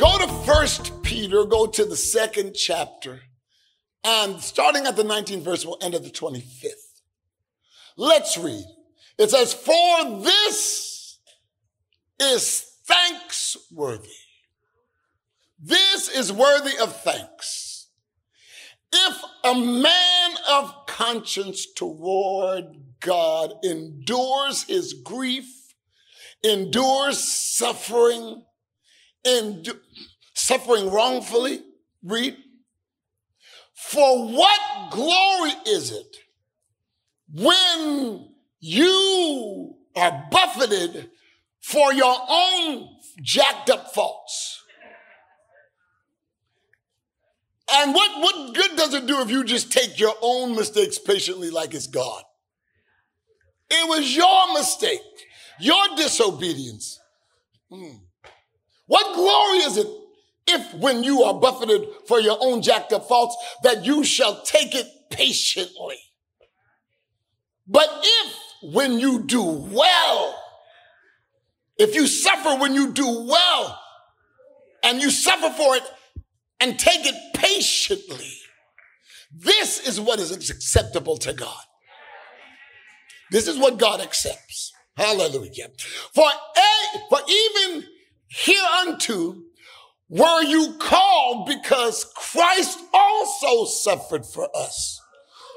Go to First Peter, go to the second chapter, and starting at the 19th verse, we'll end at the 25th. Let's read. It says, For this is thanks worthy. This is worthy of thanks. If a man of conscience toward God endures his grief, endures suffering, endu- suffering wrongfully, read, for what glory is it when you are buffeted for your own jacked up faults? And what, what good does it do if you just take your own mistakes patiently like it's God? It was your mistake, your disobedience. Hmm. What glory is it if when you are buffeted for your own jacked up faults that you shall take it patiently? But if when you do well, if you suffer when you do well and you suffer for it and take it patiently, this is what is acceptable to God. This is what God accepts. Hallelujah. For, a, for even hereunto were you called because Christ also suffered for us.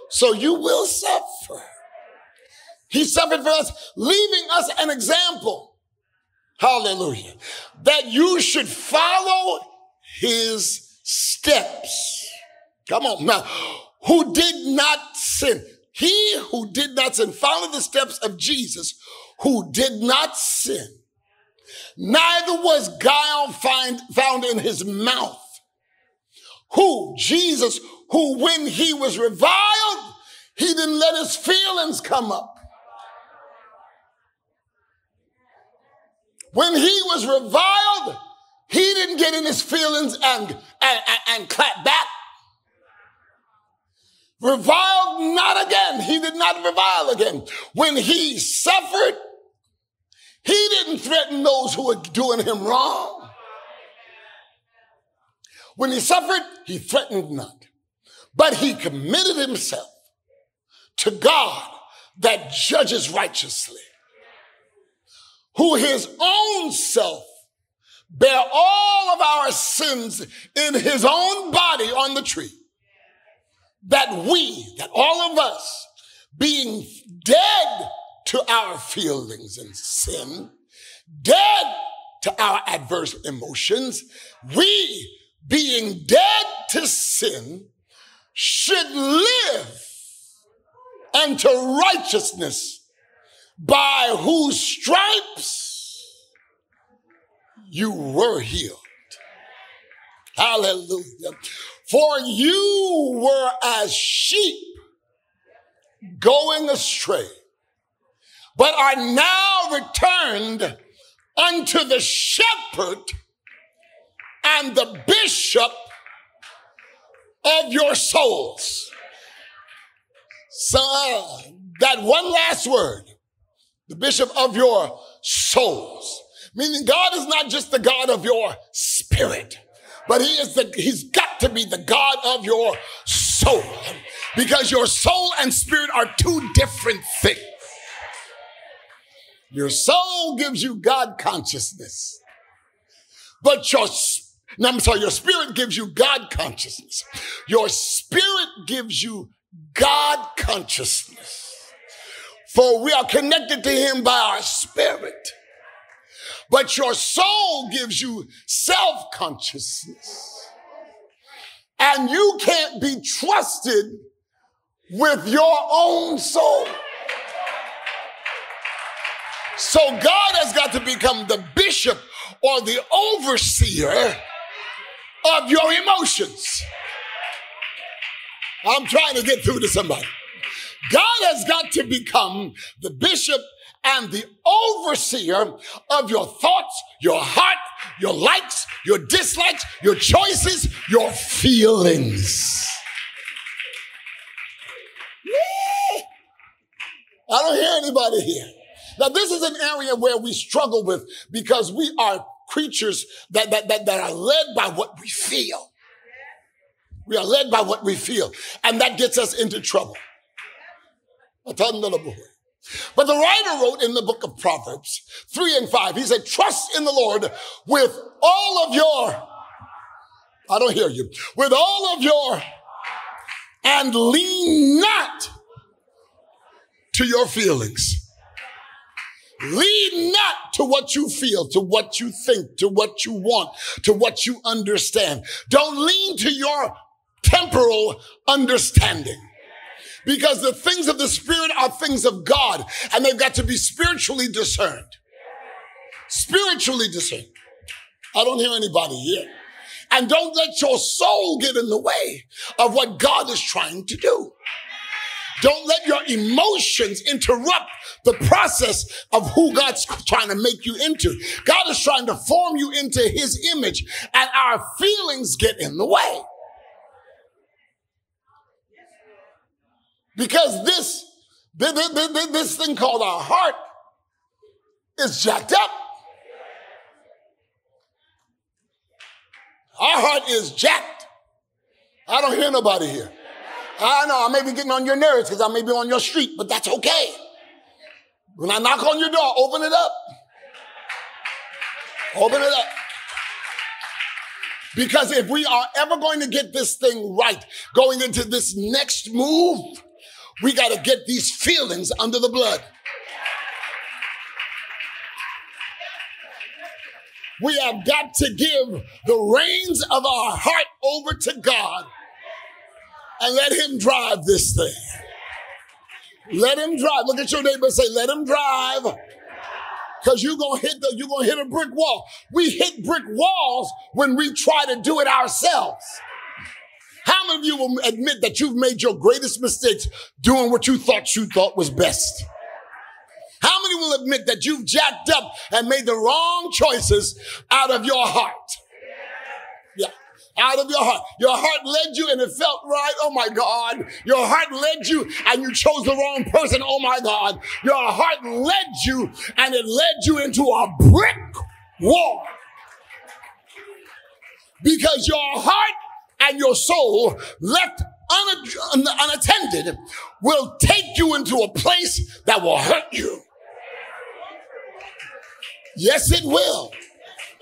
So you will suffer. He suffered for us, leaving us an example. Hallelujah. That you should follow his steps. Come on now. Who did not sin. He who did not sin. Follow the steps of Jesus who did not sin neither was guile find, found in his mouth. Who? Jesus, who when he was reviled, he didn't let his feelings come up. When he was reviled, he didn't get in his feelings and, and, and, and clap back. Reviled not again. He did not revile again. When he suffered, he didn't threaten those who were doing him wrong. When he suffered, he threatened not, but he committed himself to God that judges righteously, who his own self bear all of our sins in his own body on the tree, that we, that all of us, being dead to our feelings and sin, dead to our adverse emotions, we, being dead to sin, should live unto righteousness, by whose stripes you were healed. Hallelujah. For you were as sheep going astray but are now returned unto the shepherd and the bishop of your souls. So, uh, that one last word, the bishop of your souls. Meaning God is not just the God of your spirit, but he is the, he's got to be the God of your soul because your soul and spirit are two different things. Your soul gives you God consciousness. But your, no, I'm sorry, your spirit gives you God consciousness. Your spirit gives you God consciousness. For we are connected to him by our spirit. But your soul gives you self consciousness. And you can't be trusted with your own soul. So God has got to become the bishop or the overseer of your emotions. I'm trying to get through to somebody. God has got to become the bishop and the overseer of your thoughts, your heart, your likes, your dislikes, your choices, your feelings. I don't hear anybody here. Now, this is an area where we struggle with because we are creatures that, that, that, that are led by what we feel. We are led by what we feel. And that gets us into trouble. But the writer wrote in the book of Proverbs 3 and 5, he said, trust in the Lord with all of your, I don't hear you, with all of your, and lean not to your feelings. Lead not to what you feel, to what you think, to what you want, to what you understand. Don't lean to your temporal understanding. Because the things of the Spirit are things of God, and they've got to be spiritually discerned. Spiritually discerned. I don't hear anybody here. And don't let your soul get in the way of what God is trying to do. Don't let your emotions interrupt the process of who God's trying to make you into. God is trying to form you into his image and our feelings get in the way. Because this, this thing called our heart is jacked up. Our heart is jacked. I don't hear nobody here. I know I may be getting on your nerves because I may be on your street, but that's okay. When I knock on your door, open it up. Open it up. Because if we are ever going to get this thing right, going into this next move, we got to get these feelings under the blood. We have got to give the reins of our heart over to God and let Him drive this thing. Let Him drive. Look at your neighbor say, Let Him drive. Because you're gonna hit the you're gonna hit a brick wall. We hit brick walls when we try to do it ourselves. How many of you will admit that you've made your greatest mistakes doing what you thought you thought was best? How many will admit that you've jacked up and made the wrong choices out of your heart? Out of your heart. Your heart led you and it felt right. Oh my God. Your heart led you and you chose the wrong person. Oh my God. Your heart led you and it led you into a brick wall. Because your heart and your soul left unattended will take you into a place that will hurt you. Yes, it will.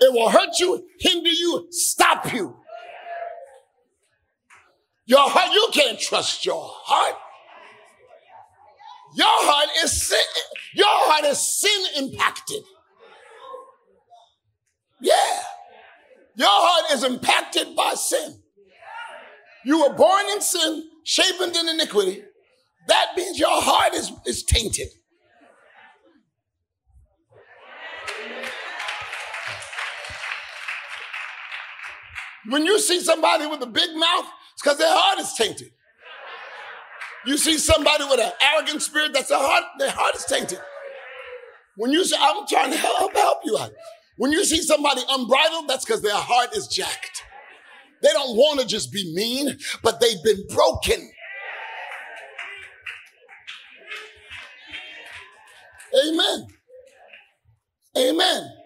It will hurt you, hinder you, stop you. Your heart, you can't trust your heart. Your heart is sin, your heart is sin impacted. Yeah. Your heart is impacted by sin. You were born in sin, shaped in iniquity. That means your heart is, is tainted. When you see somebody with a big mouth, because their heart is tainted. You see somebody with an arrogant spirit, that's their heart, their heart is tainted. When you say, I'm trying to help, help you out. When you see somebody unbridled, that's because their heart is jacked. They don't want to just be mean, but they've been broken. Amen. Amen.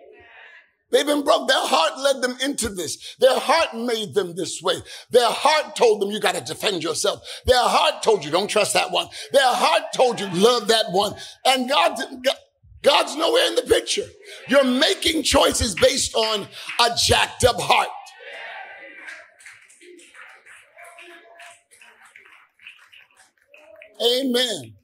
They've been broke. Their heart led them into this. Their heart made them this way. Their heart told them you got to defend yourself. Their heart told you don't trust that one. Their heart told you love that one. And God, God's nowhere in the picture. You're making choices based on a jacked up heart. Amen.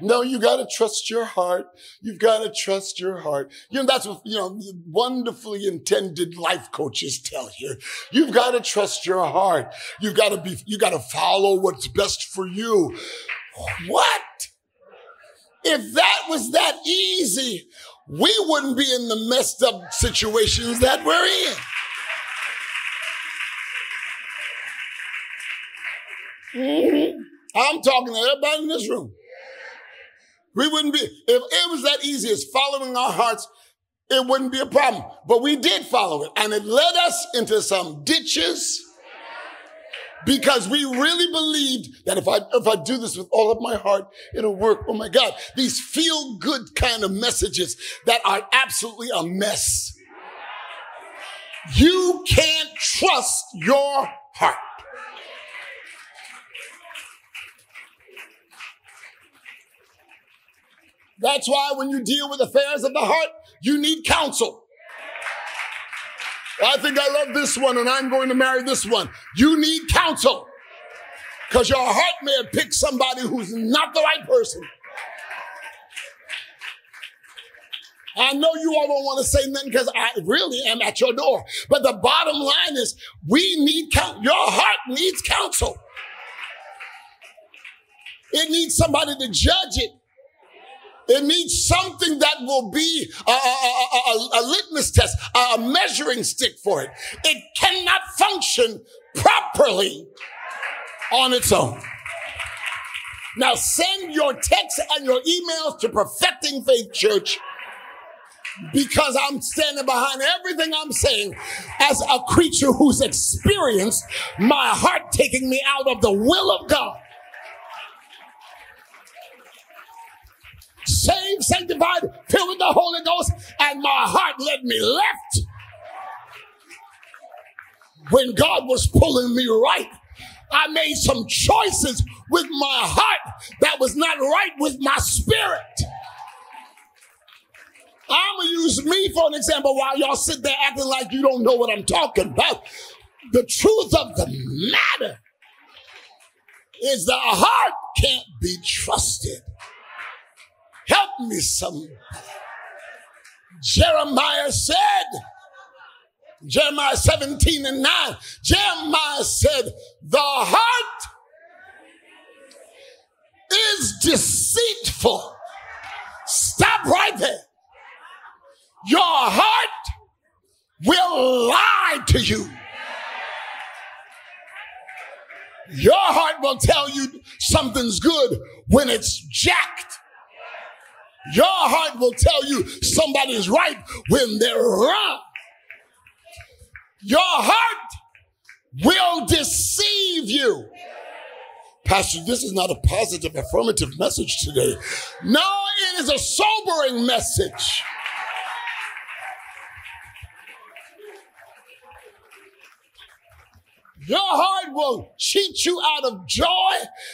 No, you got to trust your heart. You've got to trust your heart. You know, that's what, you know, wonderfully intended life coaches tell you. You've got to trust your heart. You've got to be, you got to follow what's best for you. What? If that was that easy, we wouldn't be in the messed up situations that we're in. Mm-hmm. I'm talking to everybody in this room. We wouldn't be, if it was that easy as following our hearts, it wouldn't be a problem. But we did follow it and it led us into some ditches because we really believed that if I, if I do this with all of my heart, it'll work. Oh my God. These feel good kind of messages that are absolutely a mess. You can't trust your heart. That's why when you deal with affairs of the heart, you need counsel. I think I love this one and I'm going to marry this one. You need counsel because your heart may have picked somebody who's not the right person. I know you all don't want to say nothing because I really am at your door. But the bottom line is we need counsel. Your heart needs counsel. It needs somebody to judge it. It needs something that will be a, a, a, a, litmus test, a measuring stick for it. It cannot function properly on its own. Now send your texts and your emails to Perfecting Faith Church because I'm standing behind everything I'm saying as a creature who's experienced my heart taking me out of the will of God. Saved, sanctified, filled with the Holy Ghost, and my heart led me left. When God was pulling me right, I made some choices with my heart that was not right with my spirit. I'm gonna use me for an example while y'all sit there acting like you don't know what I'm talking about. The truth of the matter is the heart can't be trusted. Help me, some. Jeremiah said, Jeremiah 17 and 9, Jeremiah said, the heart is deceitful. Stop right there. Your heart will lie to you. Your heart will tell you something's good when it's jacked. Your heart will tell you somebody's right when they're wrong. Your heart will deceive you. Pastor, this is not a positive, affirmative message today. No, it is a sobering message. Your heart will cheat you out of joy.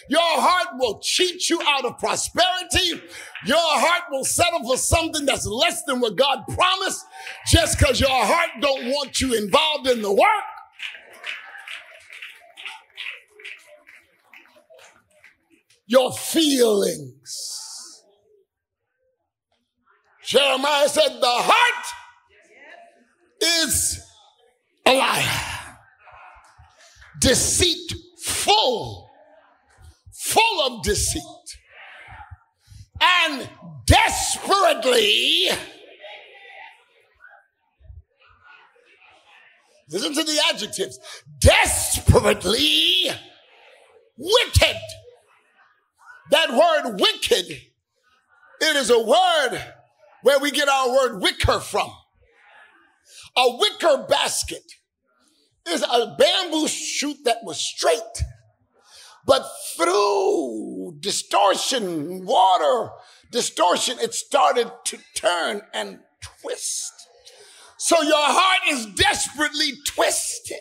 Your heart will cheat you out of prosperity. Your heart will settle for something that's less than what God promised just because your heart don't want you involved in the work. Your feelings. Jeremiah said, the heart is a liar deceitful, full of deceit, and desperately. Listen to the adjectives. Desperately wicked. That word wicked, it is a word where we get our word wicker from. A wicker basket is a bamboo shoot that was straight, but through distortion, water distortion, it started to turn and twist. So your heart is desperately twisted.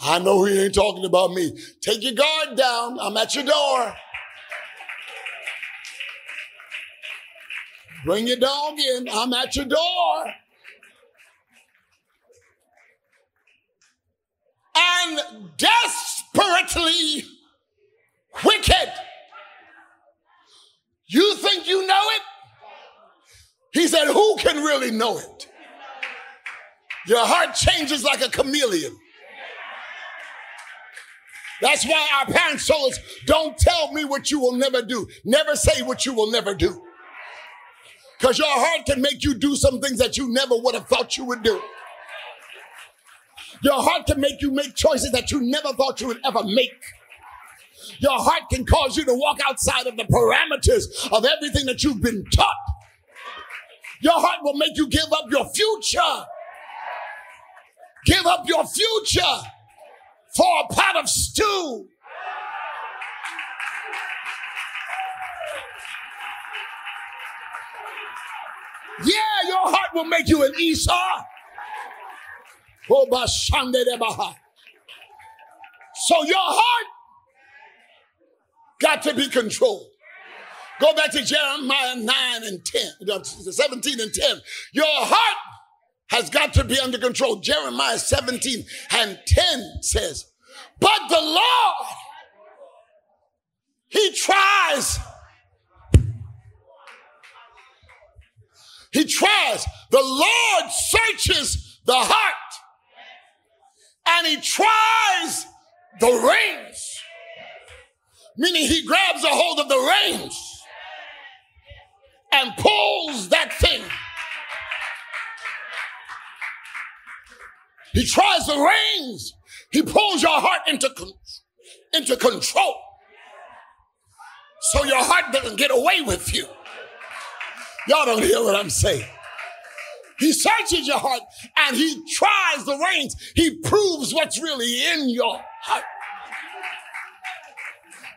I know he ain't talking about me. Take your guard down. I'm at your door. Bring your dog in. I'm at your door. And desperately wicked. You think you know it? He said, Who can really know it? Your heart changes like a chameleon. That's why our parents told us don't tell me what you will never do. Never say what you will never do. Because your heart can make you do some things that you never would have thought you would do. Your heart can make you make choices that you never thought you would ever make. Your heart can cause you to walk outside of the parameters of everything that you've been taught. Your heart will make you give up your future. Give up your future for a pot of stew. Yeah, your heart will make you an Esau. Oh, so your heart got to be controlled. Go back to Jeremiah 9 and 10, 17 and 10. Your heart has got to be under control. Jeremiah 17 and 10 says, But the Lord, He tries. He tries. The Lord searches the heart and He tries the reins. Meaning He grabs a hold of the reins and pulls that thing He tries the reins. He pulls your heart into, into control. So your heart doesn't get away with you. Y'all don't hear what I'm saying. He searches your heart and he tries the reins. He proves what's really in your heart.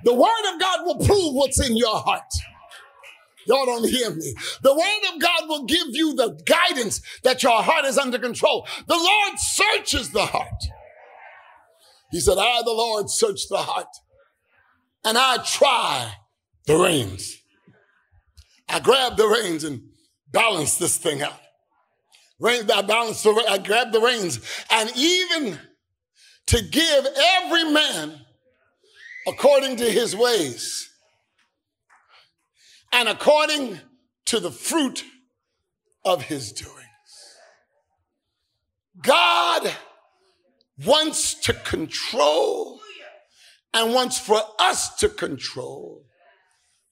The word of God will prove what's in your heart. Y'all don't hear me. The word of God will give you the guidance that your heart is under control. The Lord searches the heart. He said, I, the Lord, search the heart and I try the reins. I grab the reins and balance this thing out. I balance the, I grab the reins and even to give every man according to his ways and according to the fruit of his doings. God wants to control and wants for us to control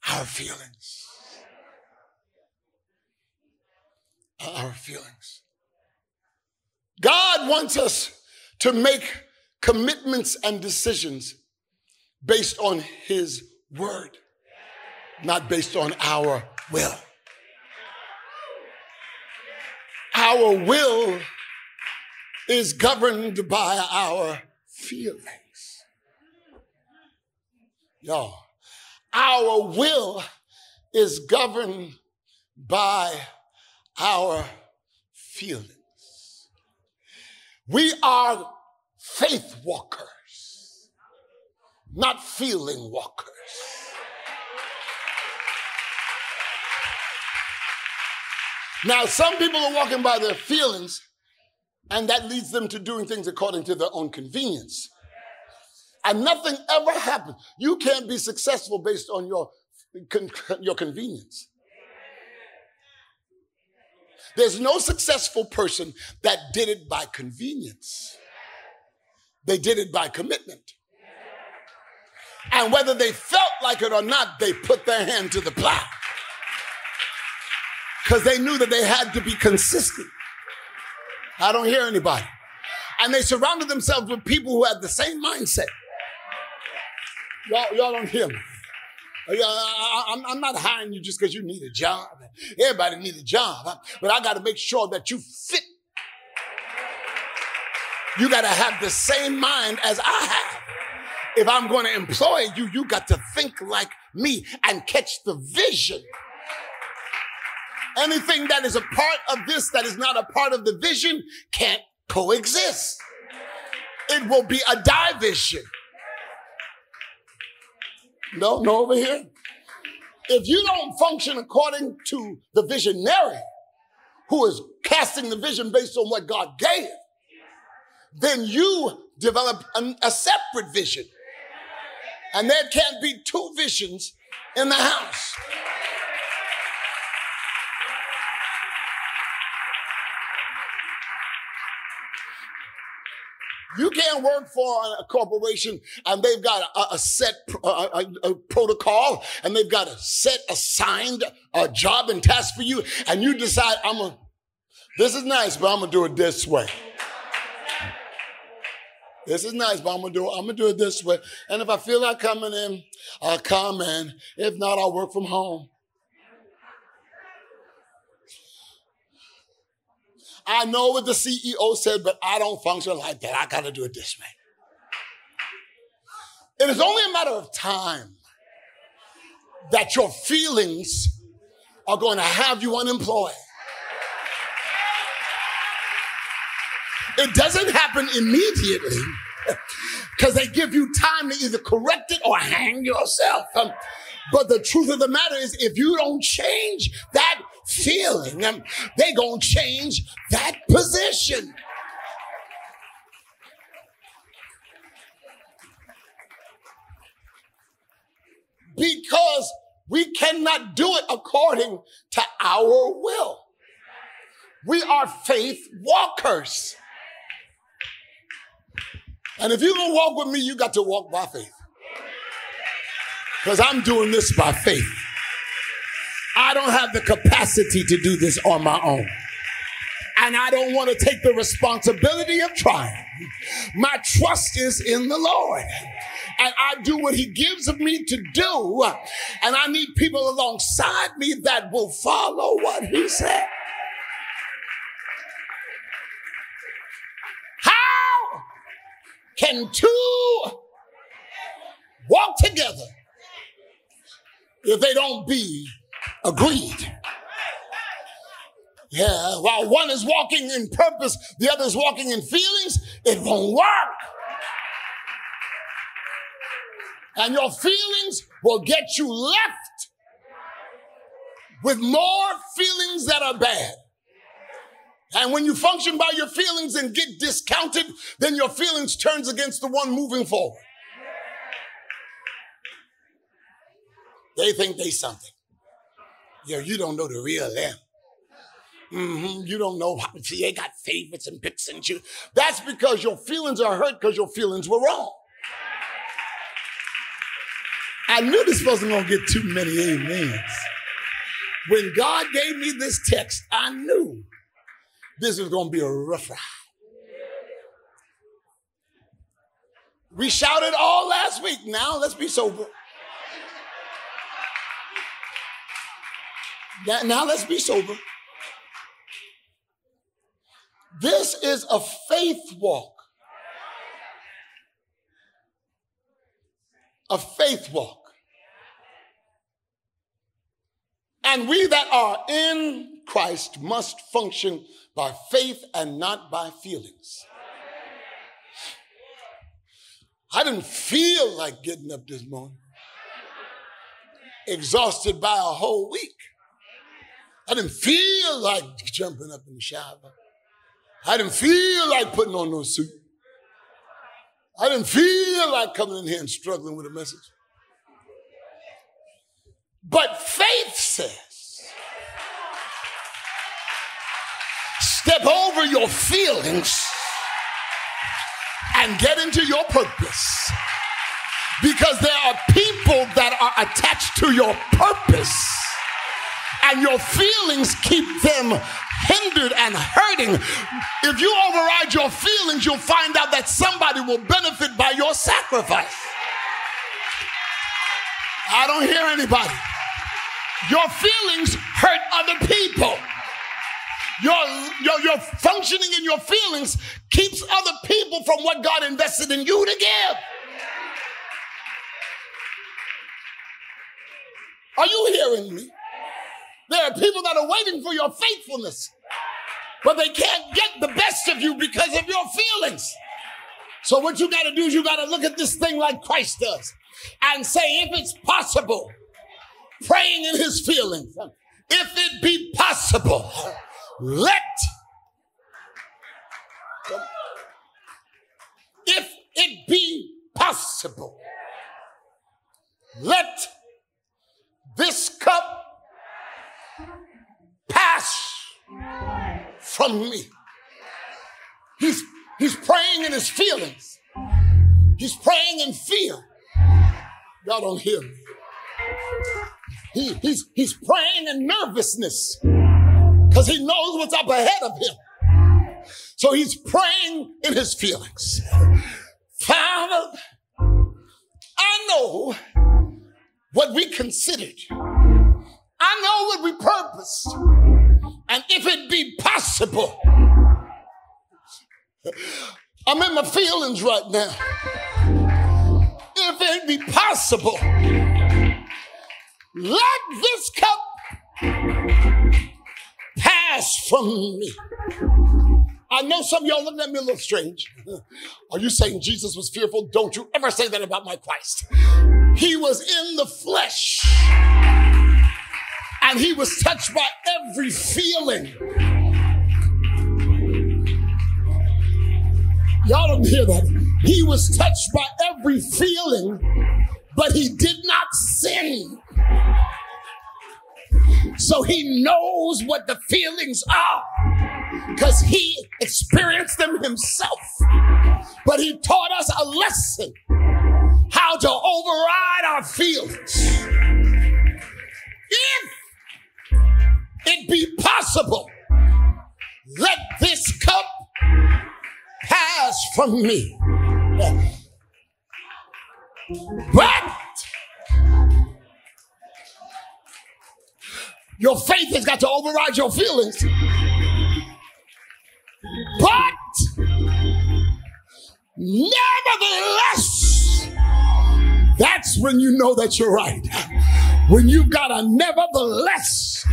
our feelings. Our feelings. God wants us to make commitments and decisions based on his word not based on our will. Our will is governed by our feelings. Y'all, our will is governed by our feelings. We are faith walkers, not feeling walkers. Now, some people are walking by their feelings, and that leads them to doing things according to their own convenience. And nothing ever happens. You can't be successful based on your, your convenience. There's no successful person that did it by convenience. They did it by commitment. And whether they felt like it or not, they put their hand to the plow because they knew that they had to be consistent. I don't hear anybody. And they surrounded themselves with people who had the same mindset. Y'all, y'all don't hear me. I'm not hiring you just because you need a job. Everybody needs a job. But I got to make sure that you fit. You got to have the same mind as I have. If I'm going to employ you, you got to think like me and catch the vision. Anything that is a part of this that is not a part of the vision can't coexist. It will be a division. No, no, over here. If you don't function according to the visionary who is casting the vision based on what God gave, then you develop an, a separate vision. And there can't be two visions in the house. You can't work for a corporation and they've got a, a set a, a, a, protocol and they've got a set assigned a job and task for you, and you decide I'm gonna. This is nice, but I'm gonna do it this way. This is nice, but I'm gonna do it. I'm gonna do it this way. And if I feel like coming in, I'll come in. If not, I'll work from home. I know what the CEO said, but I don't function like that. I got to do it this way. It is only a matter of time that your feelings are going to have you unemployed. It doesn't happen immediately because they give you time to either correct it or hang yourself. Um, but the truth of the matter is, if you don't change that feeling, um, they gonna change that position. Because we cannot do it according to our will. We are faith walkers. And if you're gonna walk with me, you got to walk by faith. Because I'm doing this by faith. I don't have the capacity to do this on my own. And I don't want to take the responsibility of trying. My trust is in the Lord. And I do what He gives of me to do. And I need people alongside me that will follow what He said. How can two walk together if they don't be agreed. Yeah, while one is walking in purpose, the other is walking in feelings, it won't work. And your feelings will get you left with more feelings that are bad. And when you function by your feelings and get discounted, then your feelings turns against the one moving forward. They think they something. Yeah, you don't know the real them. Mm-hmm. You don't know how see, they got favorites and picks and choose. That's because your feelings are hurt because your feelings were wrong. I knew this wasn't gonna get too many amens. When God gave me this text, I knew this was gonna be a rough ride. We shouted all last week. Now let's be sober. Now, now let's be sober. This is a faith walk. A faith walk. And we that are in Christ must function by faith and not by feelings. I didn't feel like getting up this morning, exhausted by a whole week. I didn't feel like jumping up in the shower. I didn't feel like putting on no suit. I didn't feel like coming in here and struggling with a message. But faith says, step over your feelings and get into your purpose. Because there are people that are attached to your purpose and your feelings keep them hindered and hurting. If you override your feelings, you'll find out that somebody will benefit by your sacrifice. I don't hear anybody. Your feelings hurt other people. Your, your, your functioning in your feelings keeps other people from what God invested in you to give. Are you hearing me? There are people that are waiting for your faithfulness, but they can't get the best of you because of your feelings. So what you got to do is you got to look at this thing like Christ does and say, if it's possible, praying in his feelings, if it be possible, let if it be possible, let this cup pass from me. He's, he's praying in his feelings. He's praying in fear. Y'all don't hear me. He, he's, he's praying in nervousness because he knows what's up ahead of him. So he's praying in his feelings. Father, I know what we considered. I know what we purposed. And if it be possible, I'm in my feelings right now. If it be possible, let this cup pass from me. I know some of y'all looking at me a little strange. Are you saying Jesus was fearful? Don't you ever say that about my Christ. He was in the flesh and he was touched by every feeling. Y'all don't hear that. He was touched by every feeling, but he did not sin. So he knows what the feelings are because he experienced them himself. But he taught us a lesson how to override our feelings. If it be possible, let this cup pass from me. But your faith has got to override your feelings. But nevertheless, that's when you know that you're right. When you've got a nevertheless,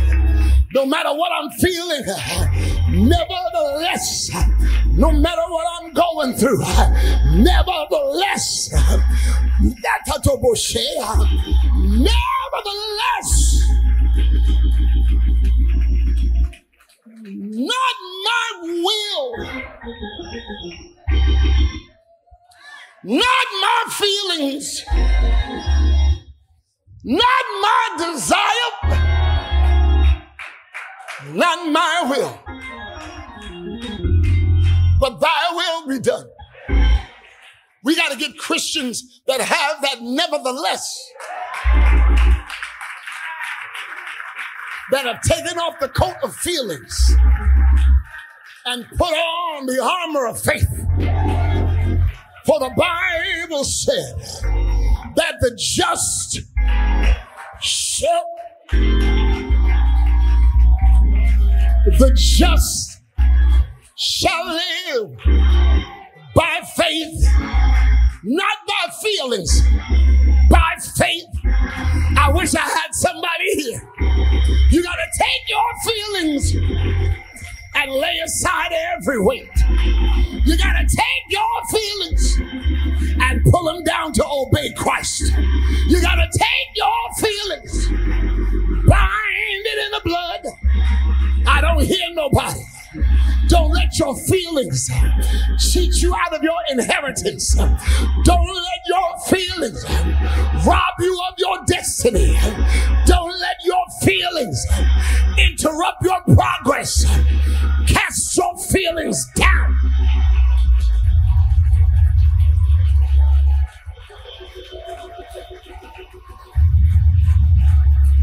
no matter what I'm feeling, nevertheless, no matter what I'm going through, nevertheless, nevertheless, not my will, not my feelings, not my desire not my will, but thy will be done. We got to get Christians that have that nevertheless, that have taken off the coat of feelings and put on the armor of faith. For the Bible said that the just shall the just shall live by faith, not by feelings, by faith. I wish I had somebody here. You got to take your feelings and lay aside every weight. You got to take your feelings and pull them down to obey Christ. You got to take your feelings cheat you out of your inheritance. Don't let your feelings rob you of your destiny. Don't let your feelings interrupt your progress. Cast your feelings down.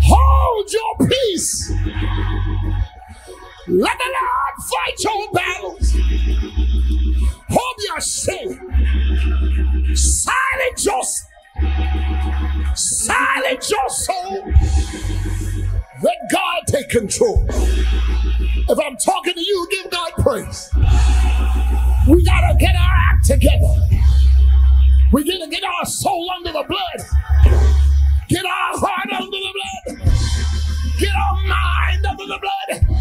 Hold your peace. Let the Lord fight your battles. Hold your sin. Silence your silence your soul. Let God take control. If I'm talking to you, give God praise. We gotta get our act together. We gotta get our soul under the blood. Get our heart under the blood. Get our mind under the blood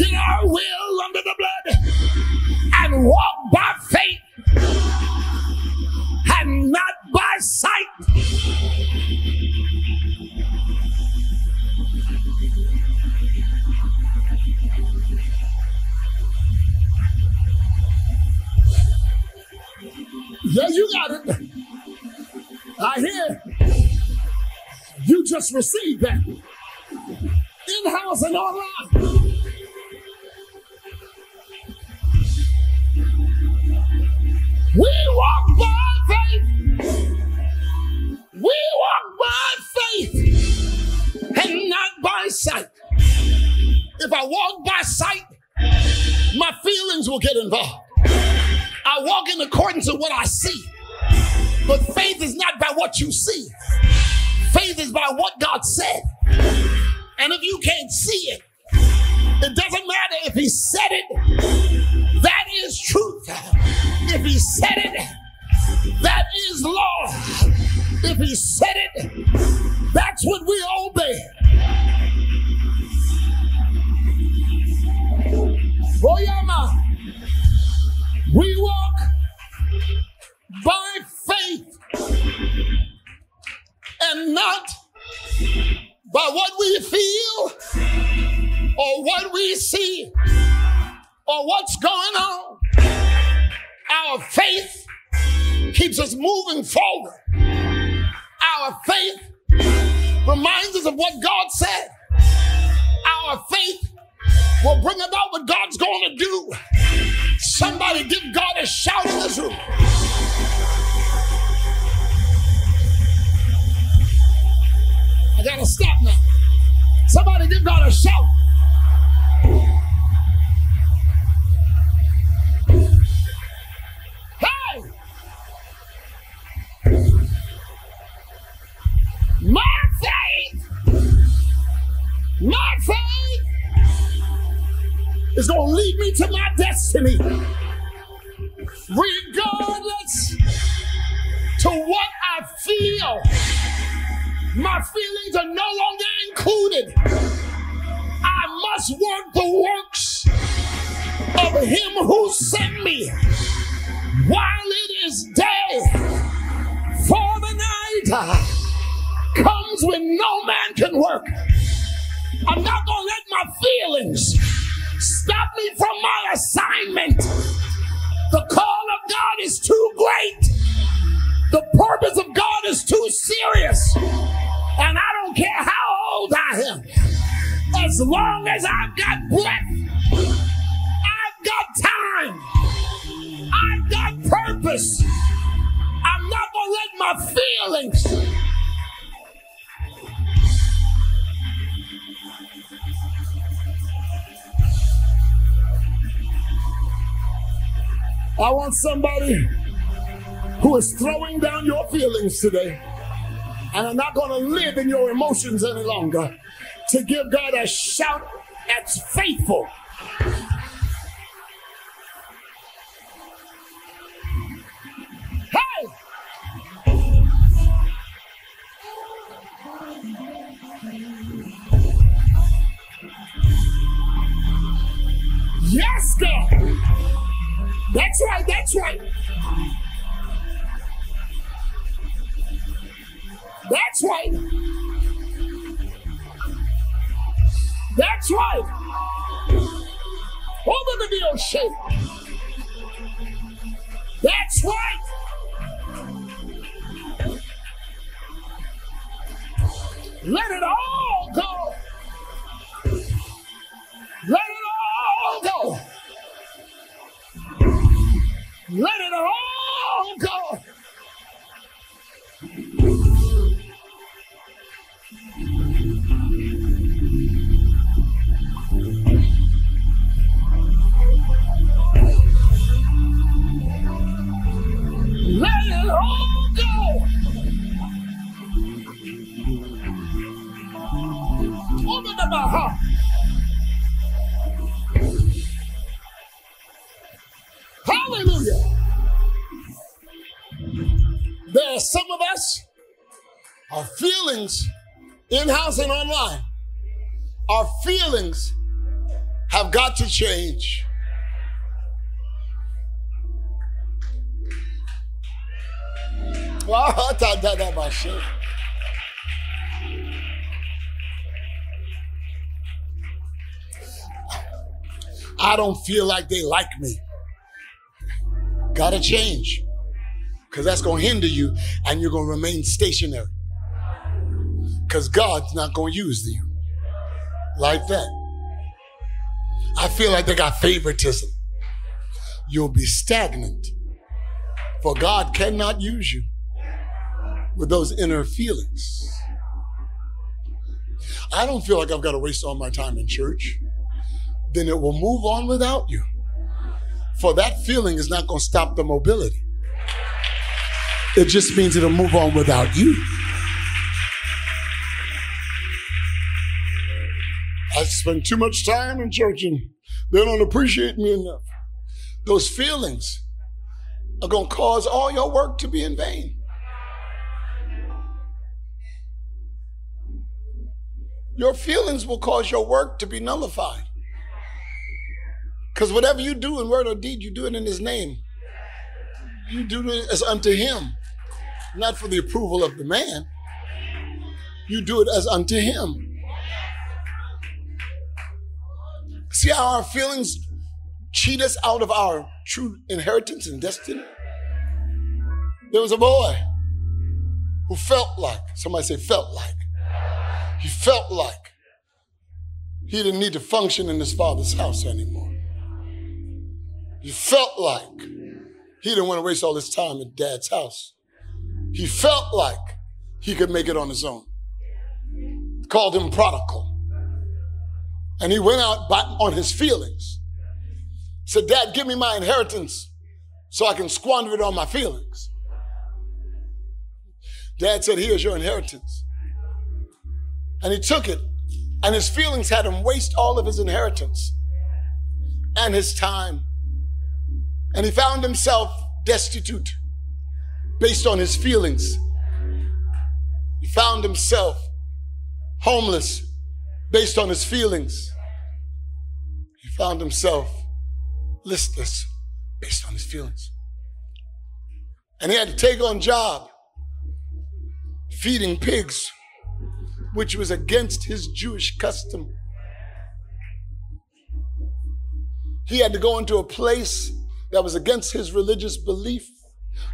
our will under the blood and walk by faith and not by sight. Yeah, you got it. I hear. You just received that. In house and online. I walk in accordance with what I see. But faith is not by what you see. Faith is by what God said. And if you can't see it, it doesn't matter if he said or what's going on. Our faith keeps us moving forward. Our faith reminds us of what God said. Our faith will bring about what God's going to do. Somebody give God a shout in this room. I gotta stop now. Somebody give God a shout. Is going to lead me to my destiny. Regardless to what I feel, my feelings are no longer included. I must work the works of him who sent me while it is day. For the night uh, comes when no man can work. I'm not going to let my feelings stop me from my assignment. The call of God is too great. The purpose of God is too serious. And I don't care how old I am. As long as I've got breath, I've got time, I've got purpose. I'm not going to let my feelings I want somebody who is throwing down your feelings today and are not going to live in your emotions any longer to give God a shout that's faithful. Hey! Yes, God! That's right, that's right. That's right. That's right. Over the deal shape. That's right. Let it all feelings, in house and online, our feelings have got to change. I don't feel like they like me. Gotta change. Because that's to hinder you and you're to remain stationary. Because God's not going to use you like that. I feel like they got favoritism. You'll be stagnant. For God cannot use you with those inner feelings. I don't feel like I've got to waste all my time in church. Then it will move on without you. For that feeling is not going to stop the mobility. It just means it'll move on without you. I spend too much time in church and they don't appreciate me enough. Those feelings are going to cause all your work to be in vain. Your feelings will cause your work to be nullified. Because whatever you do in word or deed, you do it in His name. You do it as unto Him, not for the approval of the man. You do it as unto Him. See how our feelings cheat us out of our true inheritance and destiny? There was a boy who felt like, somebody say, felt like. He felt like he didn't need to function in his father's house anymore. He felt like he didn't want to waste all his time in dad's house. He felt like he could make it on his own. Called him prodigal. And he went out by, on his feelings. Said, Dad, give me my inheritance so I can squander it on my feelings. Dad said, Here's your inheritance. And he took it, and his feelings had him waste all of his inheritance and his time. And he found himself destitute based on his feelings. He found himself homeless based on his feelings. He found himself listless based on his feelings. And he had to take on job feeding pigs, which was against his Jewish custom. He had to go into a place that was against his religious belief.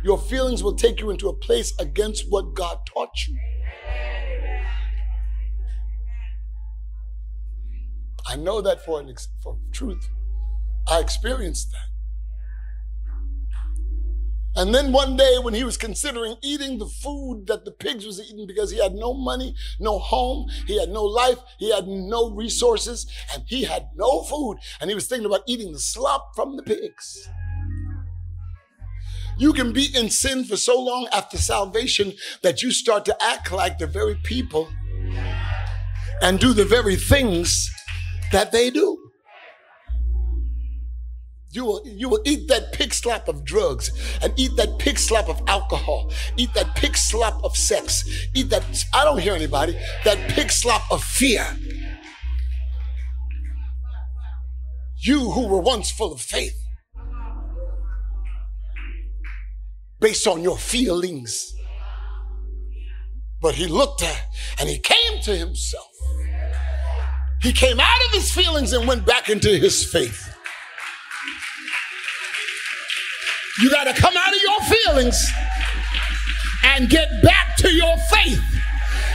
Your feelings will take you into a place against what God taught you. I know that for, an ex- for truth. I experienced that. And then one day when he was considering eating the food that the pigs was eating because he had no money, no home, he had no life, he had no resources, and he had no food. And he was thinking about eating the slop from the pigs. You can be in sin for so long after salvation that you start to act like the very people and do the very things that they do. You will, you will eat that pig slop of drugs and eat that pig slop of alcohol, eat that pig slop of sex, eat that, I don't hear anybody, that pig slop of fear. You who were once full of faith, based on your feelings. But he looked at and he came to himself. He came out of his feelings and went back into his faith. You got to come out of your feelings and get back to your faith.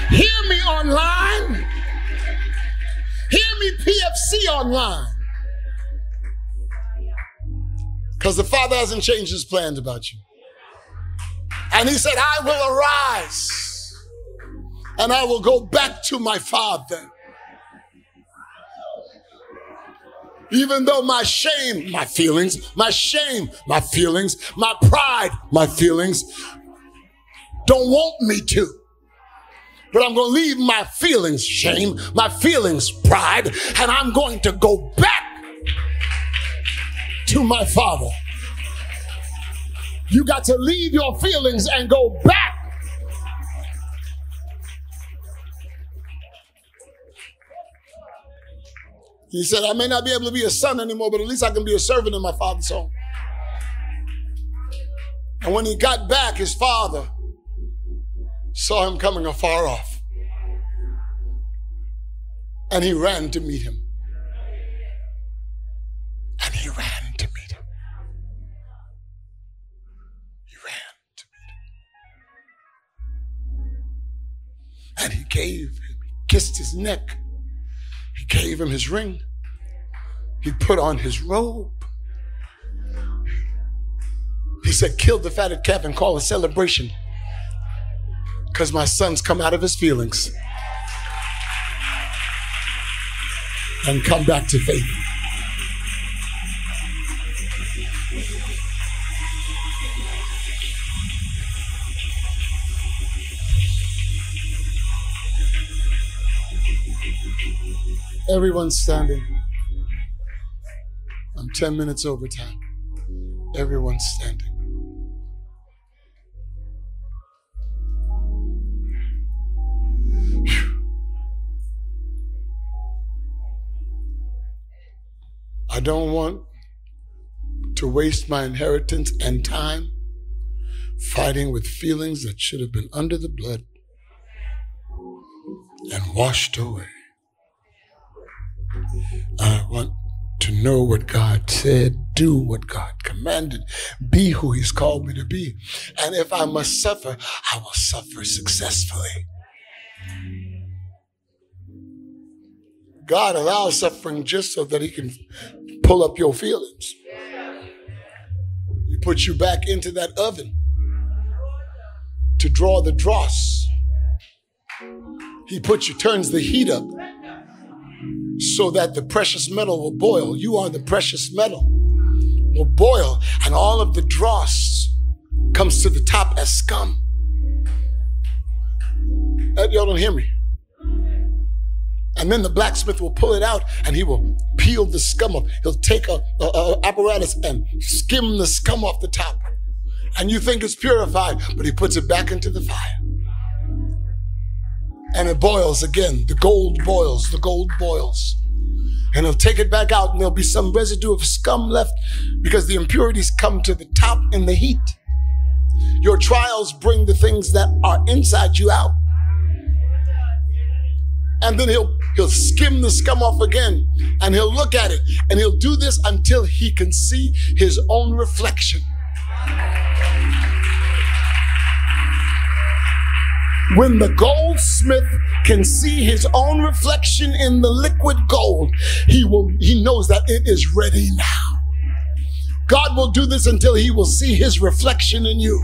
Hear me online. Hear me PFC online. Because the Father hasn't changed his plans about you. And he said, I will arise and I will go back to my Father. Even though my shame, my feelings, my shame, my feelings, my pride, my feelings don't want me to. But I'm going to leave my feelings, shame, my feelings, pride, and I'm going to go back to my Father. You got to leave your feelings and go back He said, I may not be able to be a son anymore, but at least I can be a servant in my father's home. And when he got back, his father saw him coming afar off. And he ran to meet him. And he ran to meet him. He ran to meet him. And he gave him, kissed his neck he gave him his ring. He put on his robe. He said, Kill the fatted calf and call a celebration because my son's come out of his feelings and come back to faith. Everyone's standing. I'm 10 minutes over time. Everyone's standing. I don't want to waste my inheritance and time fighting with feelings that should have been under the blood and washed away. I want to know what God said, do what God commanded, be who He's called me to be. And if I must suffer, I will suffer successfully. God allows suffering just so that He can pull up your feelings. He puts you back into that oven to draw the dross. He puts you, turns the heat up so that the precious metal will boil. You are the precious metal, will boil, and all of the dross comes to the top as scum. Uh, y'all don't hear me. And then the blacksmith will pull it out and he will peel the scum off. He'll take a, a, a, apparatus and skim the scum off the top. And you think it's purified, but he puts it back into the fire. And it boils again. The gold boils, the gold boils. And he'll take it back out and there'll be some residue of scum left because the impurities come to the top in the heat. Your trials bring the things that are inside you out and then he'll he'll skim the scum off again and he'll look at it and he'll do this until he can see his own reflection when the goldsmith can see his own reflection in the liquid gold he will he knows that it is ready now. God will do this until he will see his reflection in you